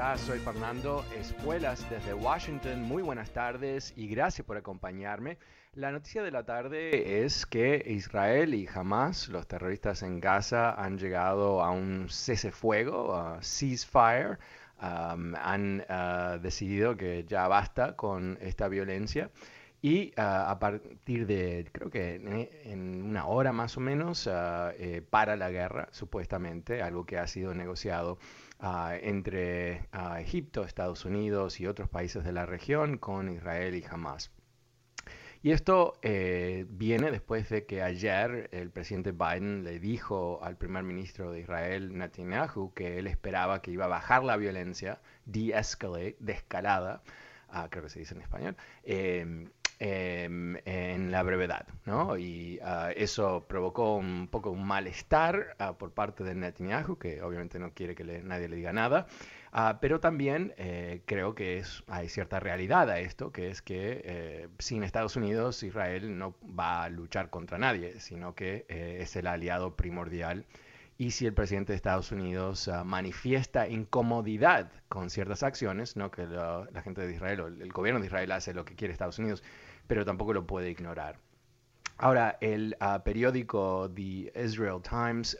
Estás? Soy Fernando Espuelas desde Washington. Muy buenas tardes y gracias por acompañarme. La noticia de la tarde es que Israel y Hamas, los terroristas en Gaza, han llegado a un cese fuego, a ceasefire. Um, han uh, decidido que ya basta con esta violencia. Y uh, a partir de, creo que en, una hora más o menos, uh, eh, para la guerra, supuestamente, algo que ha sido negociado uh, entre Egipto, Estados Unidos y otros países de la región con Israel y Hamas. Y esto eh, viene después de que ayer el presidente Biden le dijo al primer ministro de Israel, Netanyahu, que él esperaba que iba a bajar la violencia, de-escalate, de escalada, creo que se dice en español, eh, Em, en la brevedad, ¿no? Y ah, eso provocó un poco un malestar ah, por parte de Netanyahu, que obviamente no quiere que nadie le diga nada, ah, pero también eh, creo que es, hay cierta realidad a esto, que es que eh, sin Estados Unidos Israel no va a luchar contra nadie, sino que eh, es el aliado primordial. Y si el presidente de Estados Unidos manifiesta incomodidad con ciertas acciones, no que la, gente de Israel o el, gobierno de Israel hace lo que quiere Estados Unidos, pero tampoco lo puede ignorar. Ahora, el ah, periódico The Israel Times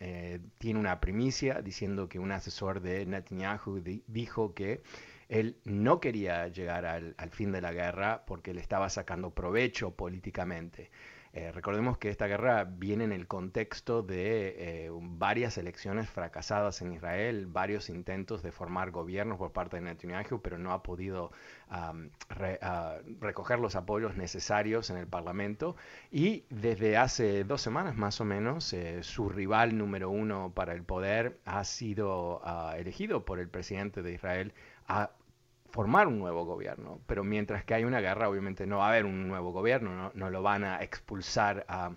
eh, tiene una primicia diciendo que un asesor de Netanyahu dijo que él no quería llegar al, fin de la guerra porque le estaba sacando provecho políticamente. Eh, recordemos que esta guerra viene en el contexto de eh, varias elecciones fracasadas en Israel, varios intentos de formar gobiernos por parte de Netanyahu, pero no ha podido recoger los apoyos necesarios en el Parlamento. Y desde hace dos semanas más o menos, eh, su rival número uno para el poder ha sido ah, elegido por el presidente de Israel formar un nuevo gobierno. Pero mientras que hay una guerra, obviamente no va a haber un nuevo gobierno, no, lo van a expulsar a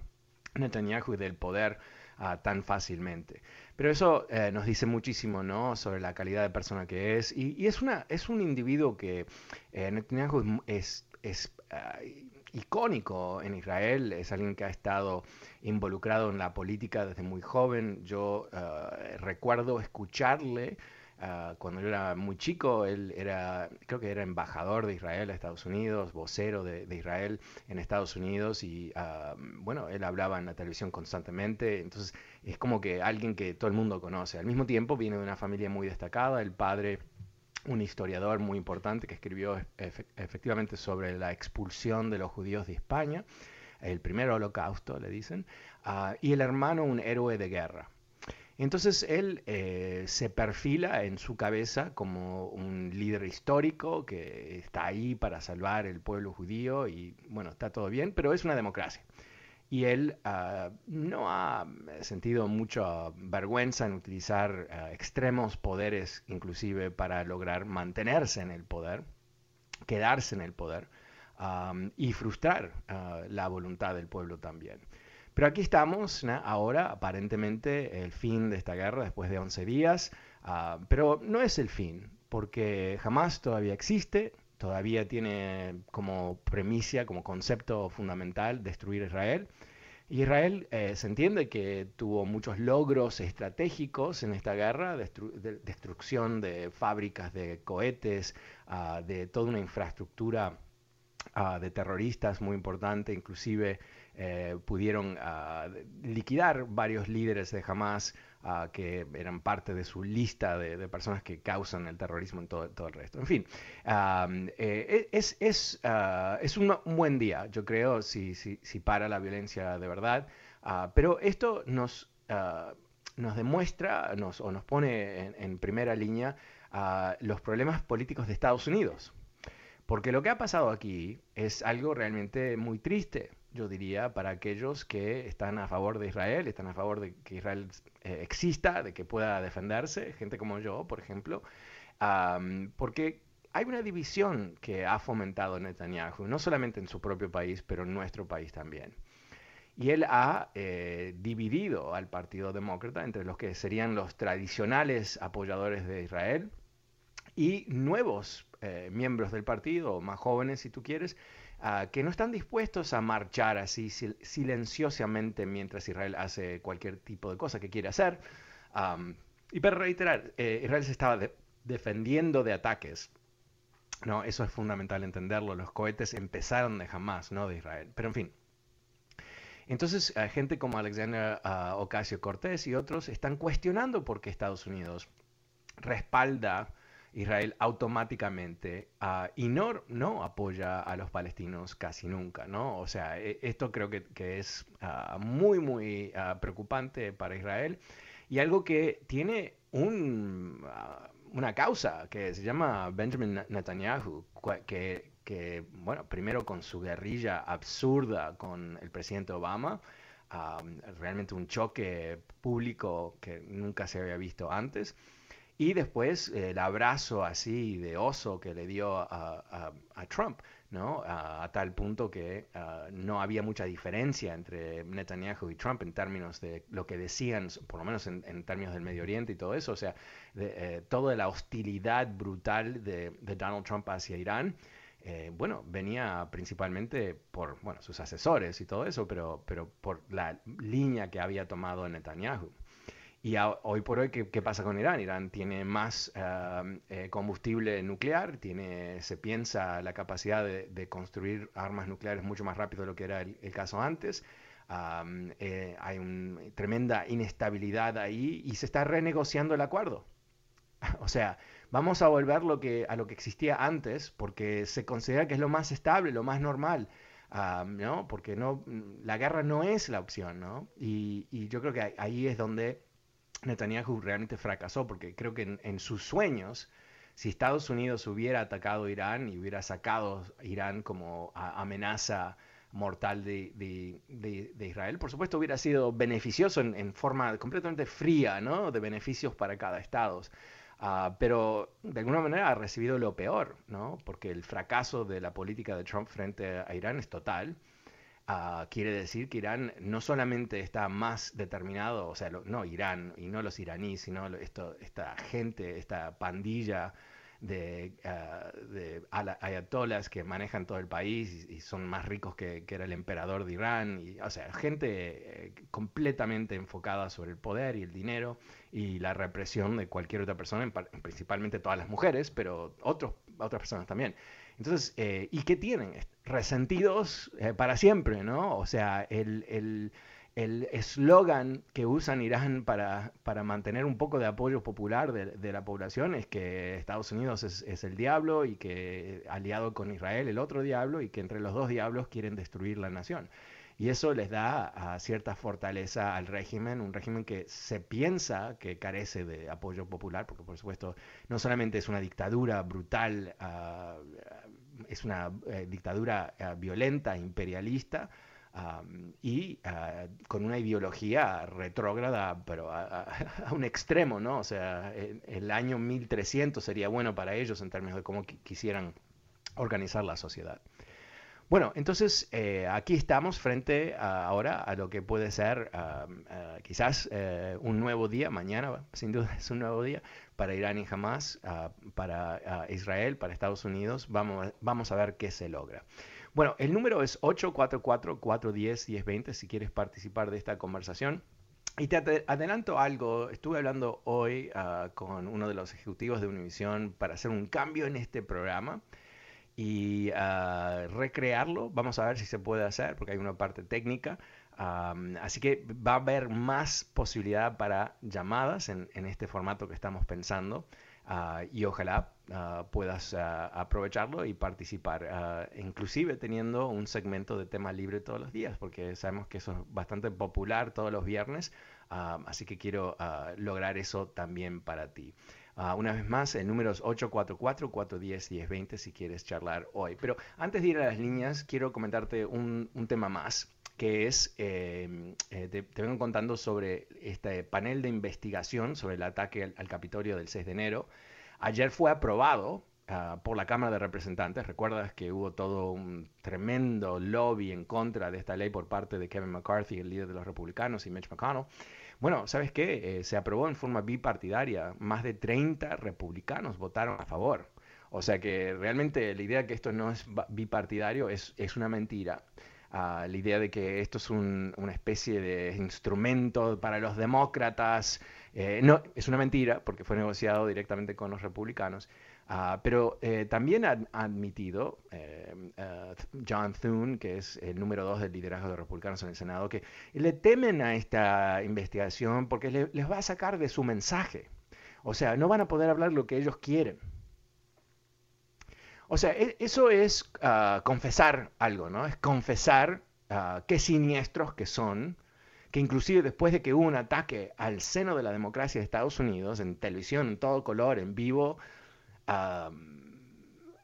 Netanyahu del poder ah, tan fácilmente. Pero eso eh, nos dice muchísimo ¿no? sobre la calidad de persona que es. Y, es, una, un individuo que eh, Netanyahu es, es ah, icónico en Israel, es alguien que ha estado involucrado en la política desde muy joven. Yo ah, recuerdo escucharle Ah, cuando yo era muy chico, él era, creo que era embajador de Israel a Estados Unidos, vocero de, Israel en Estados Unidos y ah, bueno, él hablaba en la televisión constantemente, entonces es como que alguien que todo el mundo conoce. Al mismo tiempo viene de una familia muy destacada, el padre un historiador muy importante que escribió efectivamente sobre la expulsión de los judíos de España, el primer holocausto, le dicen, ah, y el hermano un héroe de guerra. Entonces él eh, se perfila en su cabeza como un líder histórico que está ahí para salvar el pueblo judío y bueno, está todo bien, pero es una democracia. Y él ah, no ha sentido mucha vergüenza en utilizar ah, extremos poderes inclusive para lograr mantenerse en el poder, quedarse en el poder y frustrar ah, la voluntad del pueblo también. Pero aquí estamos, ahora, aparentemente, el fin de esta guerra después de 11 días, ah, pero no es el fin, porque jamás todavía existe, todavía tiene como premisa, como concepto fundamental destruir Israel. Israel eh, se entiende que tuvo muchos logros estratégicos en esta guerra, de destrucción de fábricas de cohetes, ah, de toda una infraestructura ah, de terroristas muy importante, inclusive eh, pudieron ah, liquidar varios líderes de Hamas que eran parte de su lista de, personas que causan el terrorismo en todo, el resto. En fin, eh, es, es, ah, es un, buen día, yo creo, si, si, si para la violencia de verdad, pero esto nos, nos demuestra nos, o nos pone en, primera línea los problemas políticos de Estados Unidos. Porque lo que ha pasado aquí es algo realmente muy triste yo diría, para aquellos que están a favor de Israel, están a favor de que Israel eh, exista, de que pueda defenderse, gente como yo, por ejemplo, porque hay una división que ha fomentado Netanyahu, no solamente en su propio país, pero en nuestro país también. Y él ha eh, dividido al Partido Demócrata entre los que serían los tradicionales apoyadores de Israel y nuevos eh, miembros del partido, más jóvenes si tú quieres, Ah, que no están dispuestos a marchar así silenciosamente mientras Israel hace cualquier tipo de cosa que quiere hacer. y para reiterar, eh, Israel se estaba defendiendo de ataques. No, eso es fundamental entenderlo. Los cohetes empezaron de jamás, no de Israel. Pero en fin. Entonces, gente como Alexander uh, Ocasio Cortés y otros están cuestionando por qué Estados Unidos respalda Israel automáticamente uh, y no, no apoya a los palestinos casi nunca, ¿no? O sea, e, esto creo que, que es uh, muy, muy uh, preocupante para Israel y algo que tiene un, una causa que se llama Benjamin Netanyahu, que, que, bueno, primero con su guerrilla absurda con el presidente Obama, realmente un choque público que nunca se había visto antes. Y después el abrazo así de oso que le dio a, Trump, ¿no? A, tal punto que ah, no había mucha diferencia entre Netanyahu y Trump en términos de lo que decían, por lo menos en, términos del Medio Oriente y todo eso. O sea, de, eh, toda la hostilidad brutal de, Donald Trump hacia Irán. Eh, bueno, venía principalmente por bueno, sus asesores y todo eso, pero, pero por la línea que había tomado Netanyahu. Y hoy por hoy, ¿qué, pasa con Irán? Irán tiene más eh, combustible nuclear, tiene, se piensa la capacidad de, construir armas nucleares mucho más rápido de lo que era el, caso antes. Eh, hay una tremenda inestabilidad ahí y se está renegociando el acuerdo. o sea, vamos a volver lo que, a lo que existía antes porque se considera que es lo más estable, lo más normal. ¿no? Porque no, la guerra no es la opción, ¿no? Y, y yo creo que ahí es donde Netanyahu realmente fracasó porque creo que en, sus sueños, si Estados Unidos hubiera atacado Irán y hubiera sacado Irán como amenaza mortal de, Israel, por supuesto hubiera sido beneficioso en, forma completamente fría, ¿no? De beneficios para cada estado. Ah, pero de alguna manera ha recibido lo peor, ¿no? Porque el fracaso de la política de Trump frente a Irán es total. Ah, quiere decir que Irán no solamente está más determinado, o sea, no Irán y no los iraníes, sino esto, esta gente, esta pandilla de, uh, ayatolas que manejan todo el país y, son más ricos que, era el emperador de Irán, y, o sea, gente eh, completamente enfocada sobre el poder y el dinero y la represión de cualquier otra persona, principalmente todas las mujeres, pero otros, otras personas también. Entonces, eh, ¿y qué tienen? Resentidos eh, para siempre, ¿no? O sea, el eslogan que usan Irán para, para, mantener un poco de apoyo popular de, la población es que Estados Unidos es, el diablo y que aliado con Israel el otro diablo y que entre los dos diablos quieren destruir la nación. Y eso les da cierta fortaleza al régimen, un régimen que se piensa que carece de apoyo popular, porque por supuesto no solamente es una dictadura brutal, ah, es una eh, dictadura ah, violenta, imperialista, y ah, con una ideología retrógrada, pero a, un extremo, ¿no? O sea, el, el, año 1300 sería bueno para ellos en términos de cómo quisieran organizar la sociedad. Bueno, entonces eh, aquí estamos frente ahora a lo que puede ser quizás eh, un nuevo día, mañana sin duda es un nuevo día para Irán y Hamas, para Israel, para Estados Unidos. Vamos, vamos a ver qué se logra. Bueno, el número es 844-410-1020 si quieres participar de esta conversación. Y te adelanto algo, estuve hablando hoy ah, con uno de los ejecutivos de Univision para hacer un cambio en este programa y uh, recrearlo. Vamos a ver si se puede hacer, porque hay una parte técnica. así que va a haber más posibilidad para llamadas en, este formato que estamos pensando. Ah, y ojalá puedas aprovecharlo y participar, inclusive teniendo un segmento de tema libre todos los días, porque sabemos que eso es bastante popular todos los viernes, así que quiero lograr eso también para ti. Ah, una vez más, el número es 844-410-1020 si quieres charlar hoy. Pero antes de ir a las líneas, quiero comentarte un, tema más que es, em, eh, te, vengo contando sobre este panel de investigación sobre el ataque al, Capitolio del 6 de enero. Ayer fue aprobado ah, por la Cámara de Representantes. Recuerdas que hubo todo un tremendo lobby en contra de esta ley por parte de Kevin McCarthy, el líder de los republicanos, y Mitch McConnell. Bueno, ¿sabes qué? Eh, se aprobó en forma bipartidaria. Más de 30 republicanos votaron a favor. O sea que realmente la idea de que esto no es bipartidario es, es una mentira. Ah, la idea de que esto es una especie de instrumento para los demócratas, eh, no, es una mentira porque fue negociado directamente con los republicanos. Ah, pero eh, también ha admitido eh, John Thune, que es el número dos del liderazgo de republicanos en el Senado, que le temen a esta investigación porque les va a sacar de su mensaje. O sea, no van a poder hablar lo que ellos quieren. O sea, e, eso es ah, confesar algo, ¿no? Es confesar uh, qué siniestros que son, que inclusive después de que hubo un ataque al seno de la democracia de Estados Unidos, en televisión, en todo color, en vivo,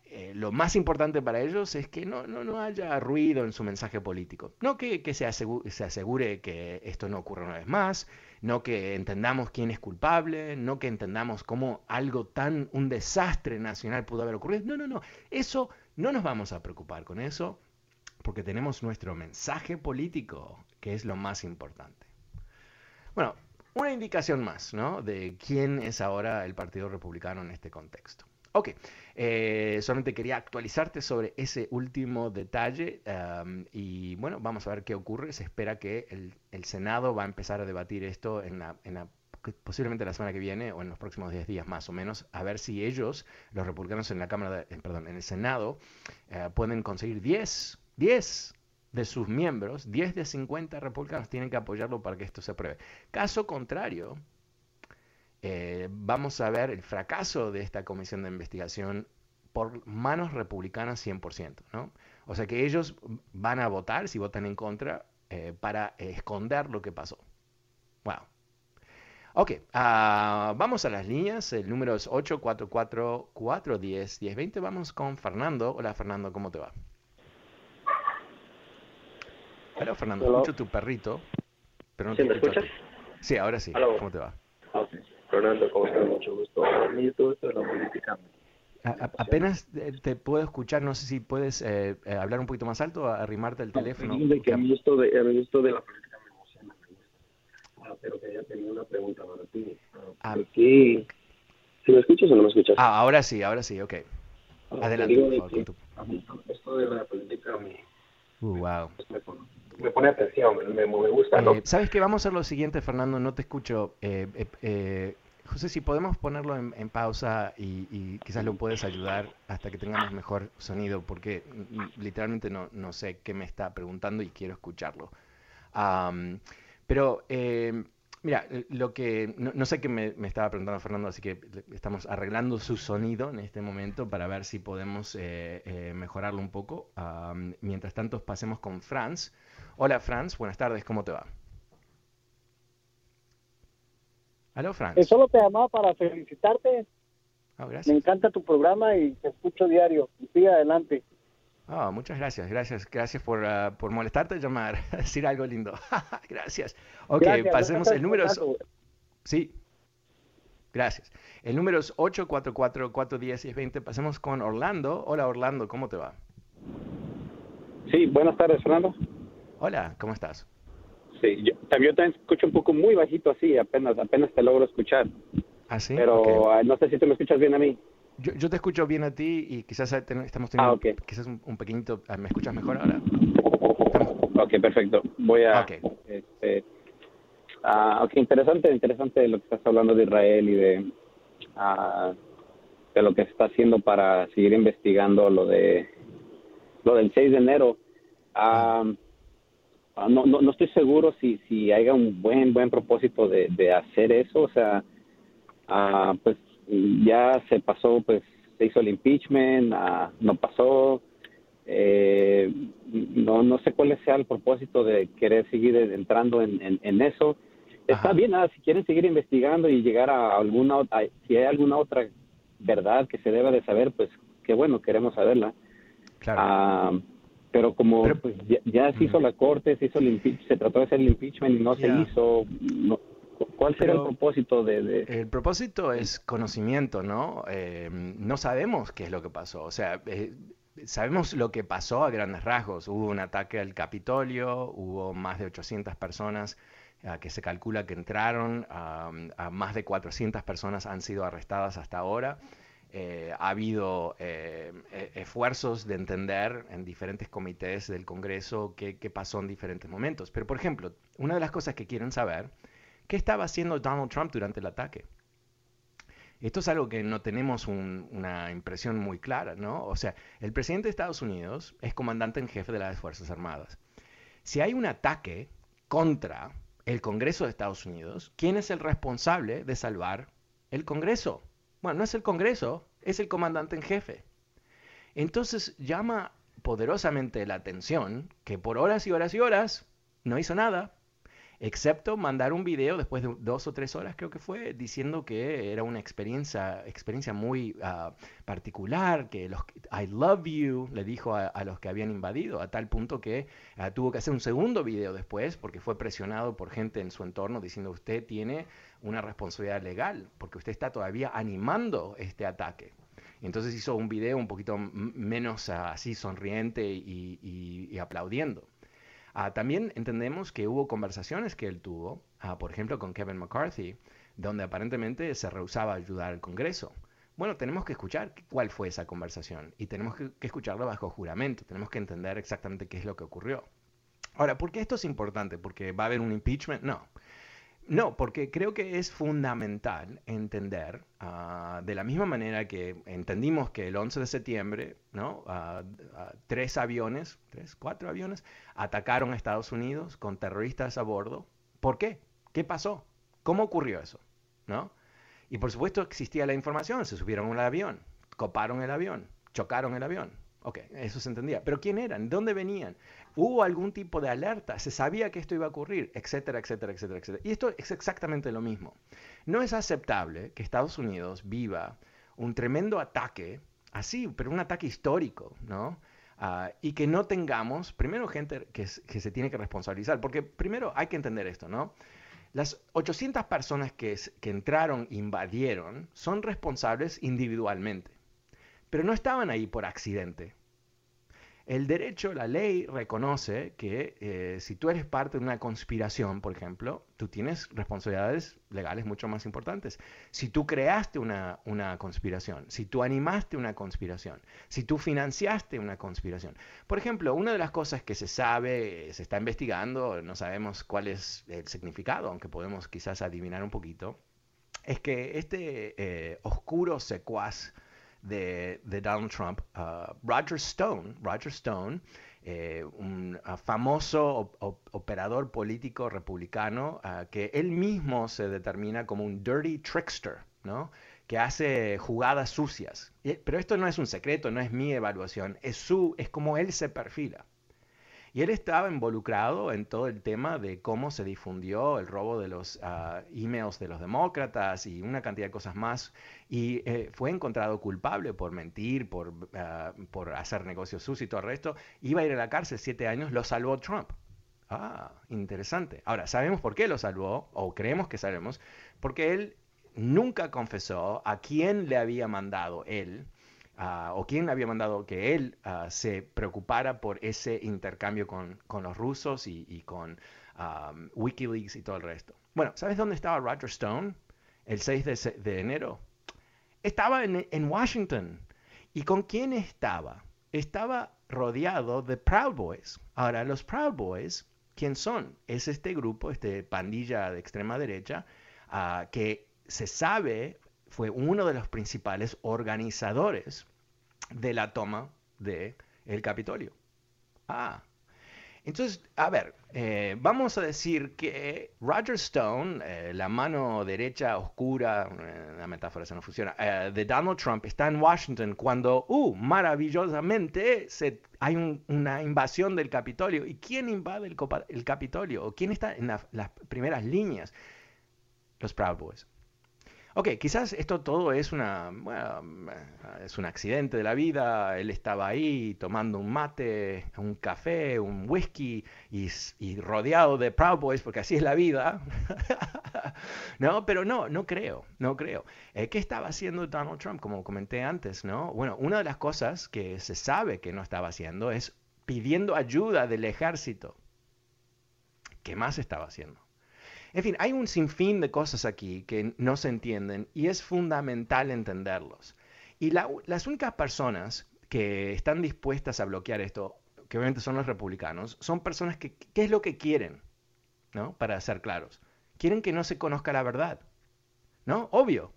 eh, lo más importante para ellos es que no, no, no, haya ruido en su mensaje político. No que, que se, asegure, se, asegure, que esto no ocurra una vez más, no que entendamos quién es culpable, no que entendamos cómo algo tan, un desastre nacional pudo haber ocurrido. No, no, no. Eso no nos vamos a preocupar con eso porque tenemos nuestro mensaje político, que es lo más importante. Bueno, una indicación más, ¿no? De quién es ahora el Partido Republicano en este contexto. Ok, eh, solamente quería actualizarte sobre ese último detalle y bueno, vamos a ver qué ocurre. Se espera que el, Senado va a empezar a debatir esto en la, posiblemente la semana que viene o en los próximos 10 días más o menos, a ver si ellos, los republicanos en la Cámara, eh, perdón, en el Senado, eh, pueden conseguir 10, 10 de sus miembros, 10 de 50 republicanos tienen que apoyarlo para que esto se apruebe. Caso contrario, eh, vamos a ver el fracaso de esta comisión de investigación por manos republicanas 100%, ¿no? O sea que ellos van a votar, si votan en contra, eh, para esconder lo que pasó. Wow. Ok, ah, vamos a las líneas. El número es 844-410-1020. Vamos con Fernando. Hola Fernando, ¿cómo te va? Hola Fernando, escucho tu perrito, pero no te me escuchas? Sí, ahora sí. ¿Cómo te va? Fernando, ¿cómo estás? Mucho gusto. A mí todo esto de la política apenas te puedo escuchar, no sé si puedes eh, eh, hablar un poquito más alto, arrimarte el teléfono. De que a mí esto de, a mí esto de la política me emociona, me gusta. Ah, pero que ya tenía una pregunta para ti. Ah, ¿Si me escuchas o no me escuchas? Ah, ahora sí, ahora sí, ok. Ah, Adelante, por favor. tu... Esto de la política me, uh, wow. me, pone, me pone atención, me, me gusta, ¿no? Eh, ¿Sabes qué? Vamos a hacer lo siguiente, Fernando, no te escucho. Eh, eh, José, si podemos ponerlo en, pausa y, quizás lo puedes ayudar hasta que tengamos mejor sonido, porque literalmente no, no sé qué me está preguntando y quiero escucharlo. pero, eh, mira, lo que, no, sé qué me, estaba preguntando Fernando, así que estamos arreglando su sonido en este momento para ver si podemos eh, eh, mejorarlo un poco. mientras tanto, pasemos con Franz. Hola Franz, buenas tardes, ¿cómo te va? Aló, Frank. Eh, solo te llamaba para felicitarte. Oh, Me encanta tu programa y te escucho diario. Y sigue adelante. Oh, muchas gracias, gracias, gracias por, uh, por molestarte llamar, decir algo lindo. gracias. Ok, pasemos el número. Sí, gracias. El número es 844-410-1020. Pasemos con Orlando. Hola Orlando, ¿cómo te va? Sí, buenas tardes, Fernando. Hola, ¿cómo estás? Sí, yo, también escucho un poco muy bajito así, apenas apenas te logro escuchar. ¿Ah, sí? Pero ah, no sé si tú me escuchas bien a mí. Yo, yo te escucho bien a ti y quizás estamos teniendo ah, okay. quizás un, pequeñito... Ah, ¿Me escuchas mejor ahora? Ok, perfecto. Voy a... Okay. Este, ah, ok, interesante, interesante lo que estás hablando de Israel y de, ah, de lo que se está haciendo para seguir investigando lo de lo del 6 de enero. Ah, no, no, no estoy seguro si, si haya un buen buen propósito de, de hacer eso, o sea, pues ya se pasó, pues se hizo el impeachment, no pasó, eh, no, no sé cuál sea el propósito de querer seguir entrando en, en, eso. Está bien, si quieren seguir investigando y llegar a alguna, si hay alguna otra verdad que se deba de saber, pues qué bueno, queremos saberla. Claro. Ah, pero como pues, ya, se hizo la corte, se hizo el se trató de hacer el impeachment y no se hizo, ¿cuál será el propósito de, El propósito es conocimiento, ¿no? Eh, no sabemos qué es lo que pasó, o sea, eh, sabemos lo que pasó a grandes rasgos. Hubo un ataque al Capitolio, hubo más de 800 personas eh, que se calcula que entraron, a más de 400 personas han sido arrestadas hasta ahora. Eh, ha habido eh, e, esfuerzos de entender en diferentes comités del Congreso qué, qué pasó en diferentes momentos. Pero, por ejemplo, una de las cosas que quieren saber, ¿qué estaba haciendo Donald Trump durante el ataque? Esto es algo que no tenemos una impresión muy clara, ¿no? O sea, el presidente de Estados Unidos es comandante en jefe de las Fuerzas Armadas. Si hay un ataque contra el Congreso de Estados Unidos, ¿quién es el responsable de salvar el Congreso? Bueno, no es el Congreso, es el comandante en jefe. Entonces llama poderosamente la atención que por horas y horas y horas no hizo nada, excepto mandar un video después de dos o tres horas creo que fue, diciendo que era una experiencia, experiencia muy ah, particular, que los I love you le dijo a, los que habían invadido, a tal punto que ah, tuvo que hacer un segundo video después porque fue presionado por gente en su entorno diciendo usted tiene una responsabilidad legal porque usted está todavía animando este ataque. Entonces hizo un video un poquito menos ah, así sonriente y aplaudiendo. Ah, también entendemos que hubo conversaciones que él tuvo, ah, por ejemplo, con Kevin McCarthy, donde aparentemente se rehusaba a ayudar al Congreso. Bueno, tenemos que escuchar cuál fue esa conversación y tenemos que, que escucharlo bajo juramento, tenemos que entender exactamente qué es lo que ocurrió. Ahora, ¿por qué esto es importante? ¿Porque va a haber un impeachment? No. No, porque creo que es fundamental entender, ah, de la misma manera que entendimos que el 11 de septiembre, ¿no? Ah, ah, tres aviones, tres, cuatro aviones, atacaron a Estados Unidos con terroristas a bordo. ¿Por qué? ¿Qué pasó? ¿Cómo ocurrió eso? ¿No? Y por supuesto existía la información, se subieron al avión, coparon el avión, chocaron el avión. Ok, eso se entendía. Pero ¿quién eran? ¿Dónde venían? ¿Hubo algún tipo de alerta? ¿Se sabía que esto iba a ocurrir? Etcétera, etcétera, etcétera, etcétera. Y esto es exactamente lo mismo. No es aceptable que Estados Unidos viva un tremendo ataque, así, pero un ataque histórico, ¿no? Ah, y que no tengamos, primero, gente que, se tiene que responsabilizar, porque primero hay que entender esto, ¿no? Las 800 personas que, que entraron, invadieron, son responsables individualmente pero no estaban ahí por accidente. El derecho, la ley reconoce que eh, si tú eres parte de una conspiración, por ejemplo, tú tienes responsabilidades legales mucho más importantes. Si tú creaste una, una, conspiración, si tú animaste una conspiración, si tú financiaste una conspiración. Por ejemplo, una de las cosas que se sabe, se está investigando, no sabemos cuál es el significado, aunque podemos quizás adivinar un poquito, es que este eh, oscuro secuaz de, Donald Trump, uh, Roger Stone, Roger Stone, eh, un uh, famoso operador político republicano uh, que él mismo se determina como un dirty trickster, ¿no? que hace jugadas sucias. Pero esto no es un secreto, no es mi evaluación, es, su, es como él se perfila. Y él estaba involucrado en todo el tema de cómo se difundió el robo de los uh, emails de los demócratas y una cantidad de cosas más. Y eh, fue encontrado culpable por mentir, por, ah, por hacer negocios sucios y todo el resto. Iba a ir a la cárcel siete años, lo salvó Trump. Ah, interesante. Ahora, ¿sabemos por qué lo salvó? O creemos que sabemos. Porque él nunca confesó a quién le había mandado él ah, o quién había mandado que él ah, se preocupara por ese intercambio con, los rusos y, con Wikileaks y todo el resto. Bueno, ¿sabes dónde estaba Roger Stone el 6 de, enero? Estaba en, en Washington. ¿Y con quién estaba? Estaba rodeado de Proud Boys. Ahora, los Proud Boys, ¿quién son? Es este grupo, este pandilla de extrema derecha, que se sabe fue uno de los principales organizadores de la toma del el Capitolio. Ah, entonces, a ver, eh, vamos a decir que Roger Stone, eh, la mano derecha oscura, eh, la metáfora esa no funciona, de Donald Trump está en Washington cuando, uh, maravillosamente se, hay una invasión del Capitolio. ¿Y quién invade el, Capitolio? ¿O quién está en las primeras líneas? Los Proud Boys. Ok, quizás esto todo es, una, es un accidente de la vida. Él estaba ahí tomando un mate, un café, un whisky y, rodeado de Proud Boys, porque así es la vida. no, pero no, no creo, no creo. Eh, ¿Qué estaba haciendo Donald Trump? Como comenté antes, ¿no? Bueno, una de las cosas que se sabe que no estaba haciendo es pidiendo ayuda del ejército. ¿Qué más estaba haciendo? En fin, hay un sinfín de cosas aquí que no se entienden y es fundamental entenderlos. Y las únicas personas que están dispuestas a bloquear esto, que obviamente son los republicanos, son personas que, ¿qué es lo que quieren? ¿No? Para ser claros. Quieren que no se conozca la verdad. ¿No? Obvio.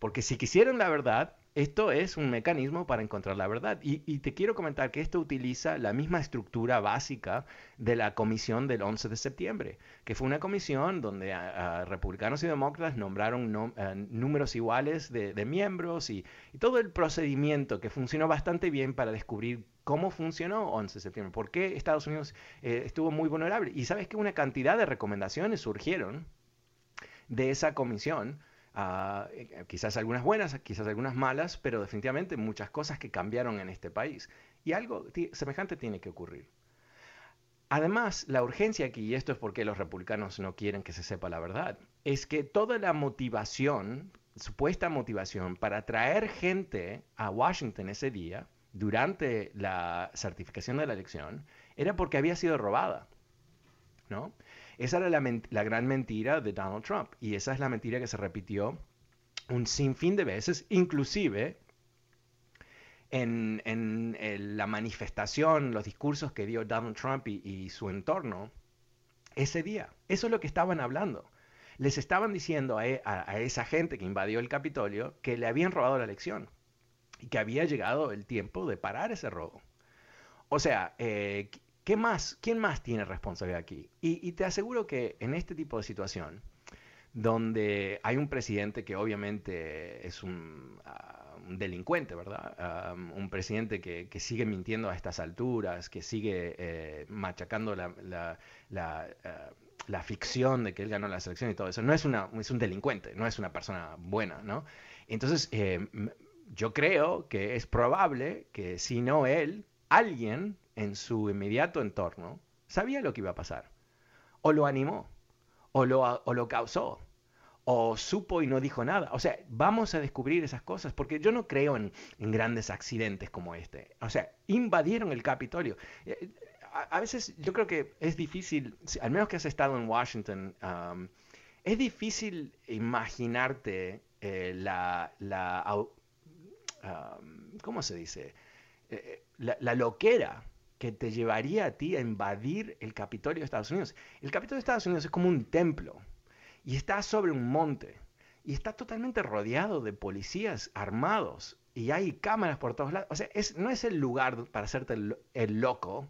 Porque si quisieran la verdad, esto es un mecanismo para encontrar la verdad. Y, te quiero comentar que esto utiliza la misma estructura básica de la comisión del 11 de septiembre, que fue una comisión donde republicanos y demócratas nombraron eh, números iguales de, miembros y, todo el procedimiento que funcionó bastante bien para descubrir cómo funcionó 11 de septiembre, por qué Estados Unidos eh, estuvo muy vulnerable. Y sabes que una cantidad de recomendaciones surgieron de esa comisión Ah, eh, quizás algunas buenas, quizás algunas malas, pero definitivamente muchas cosas que cambiaron en este país. Y algo semejante tiene que ocurrir. Además, la urgencia aquí, y esto es porque los republicanos no quieren que se sepa la verdad, es que toda la motivación, supuesta motivación para traer gente a Washington ese día, durante la certificación de la elección, era porque había sido robada. ¿no? Esa era la, gran mentira de Donald Trump y esa es la mentira que se repitió un sinfín de veces, inclusive en, la manifestación, los discursos que dio Donald Trump y, su entorno ese día. Eso es lo que estaban hablando. Les estaban diciendo a, esa gente que invadió el Capitolio que le habían robado la elección y que había llegado el tiempo de parar ese robo. O sea, eh, ¿Qué más? ¿Quién más tiene responsabilidad aquí? Y, te aseguro que en este tipo de situación, donde hay un presidente que obviamente es un, ah, delincuente, ¿verdad? Ah, un presidente que, sigue mintiendo a estas alturas, que sigue eh, machacando la, ah, la, ficción de que él ganó la selección y todo eso. No es, una, es un delincuente, no es una persona buena, ¿no? Entonces, eh, yo creo que es probable que si no él, alguien en su inmediato entorno sabía lo que iba a pasar. O lo animó, o lo, o lo causó, o supo y no dijo nada. O sea, vamos a descubrir esas cosas, porque yo no creo en, grandes accidentes como este. O sea, invadieron el Capitolio. Eh, a, veces yo creo que es difícil, al menos que has estado en Washington, es difícil imaginarte eh, la, la ¿cómo se dice? Eh, la, loquera que te llevaría a ti a invadir el Capitolio de Estados Unidos. El Capitolio de Estados Unidos es como un templo y está sobre un monte y está totalmente rodeado de policías armados y hay cámaras por todos lados. O sea, no es el lugar para hacerte el, loco,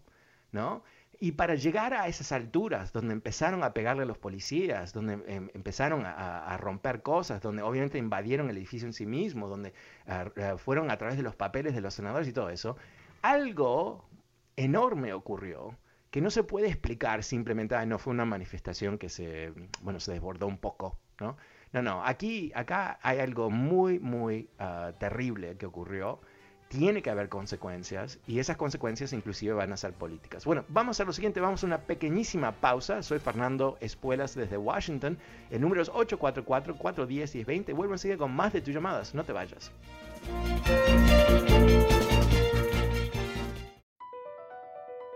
¿no? Y para llegar a esas alturas, donde empezaron a pegarle a los policías, donde em, empezaron a, romper cosas, donde obviamente invadieron el edificio en sí mismo, donde ah, ah, fueron a través de los papeles de los senadores y todo eso, algo enorme ocurrió que no se puede explicar simplemente, no fue una manifestación que se, bueno, se desbordó un poco, ¿no? No, no, aquí, acá hay algo muy, muy ah, terrible que ocurrió. Tiene que haber consecuencias y esas consecuencias inclusive van a ser políticas. Bueno, vamos a lo siguiente, vamos a una pequeñísima pausa. Soy Fernando Espuelas desde Washington. El número es 844-410-1020. Vuelvo enseguida con más de tus llamadas. No te vayas.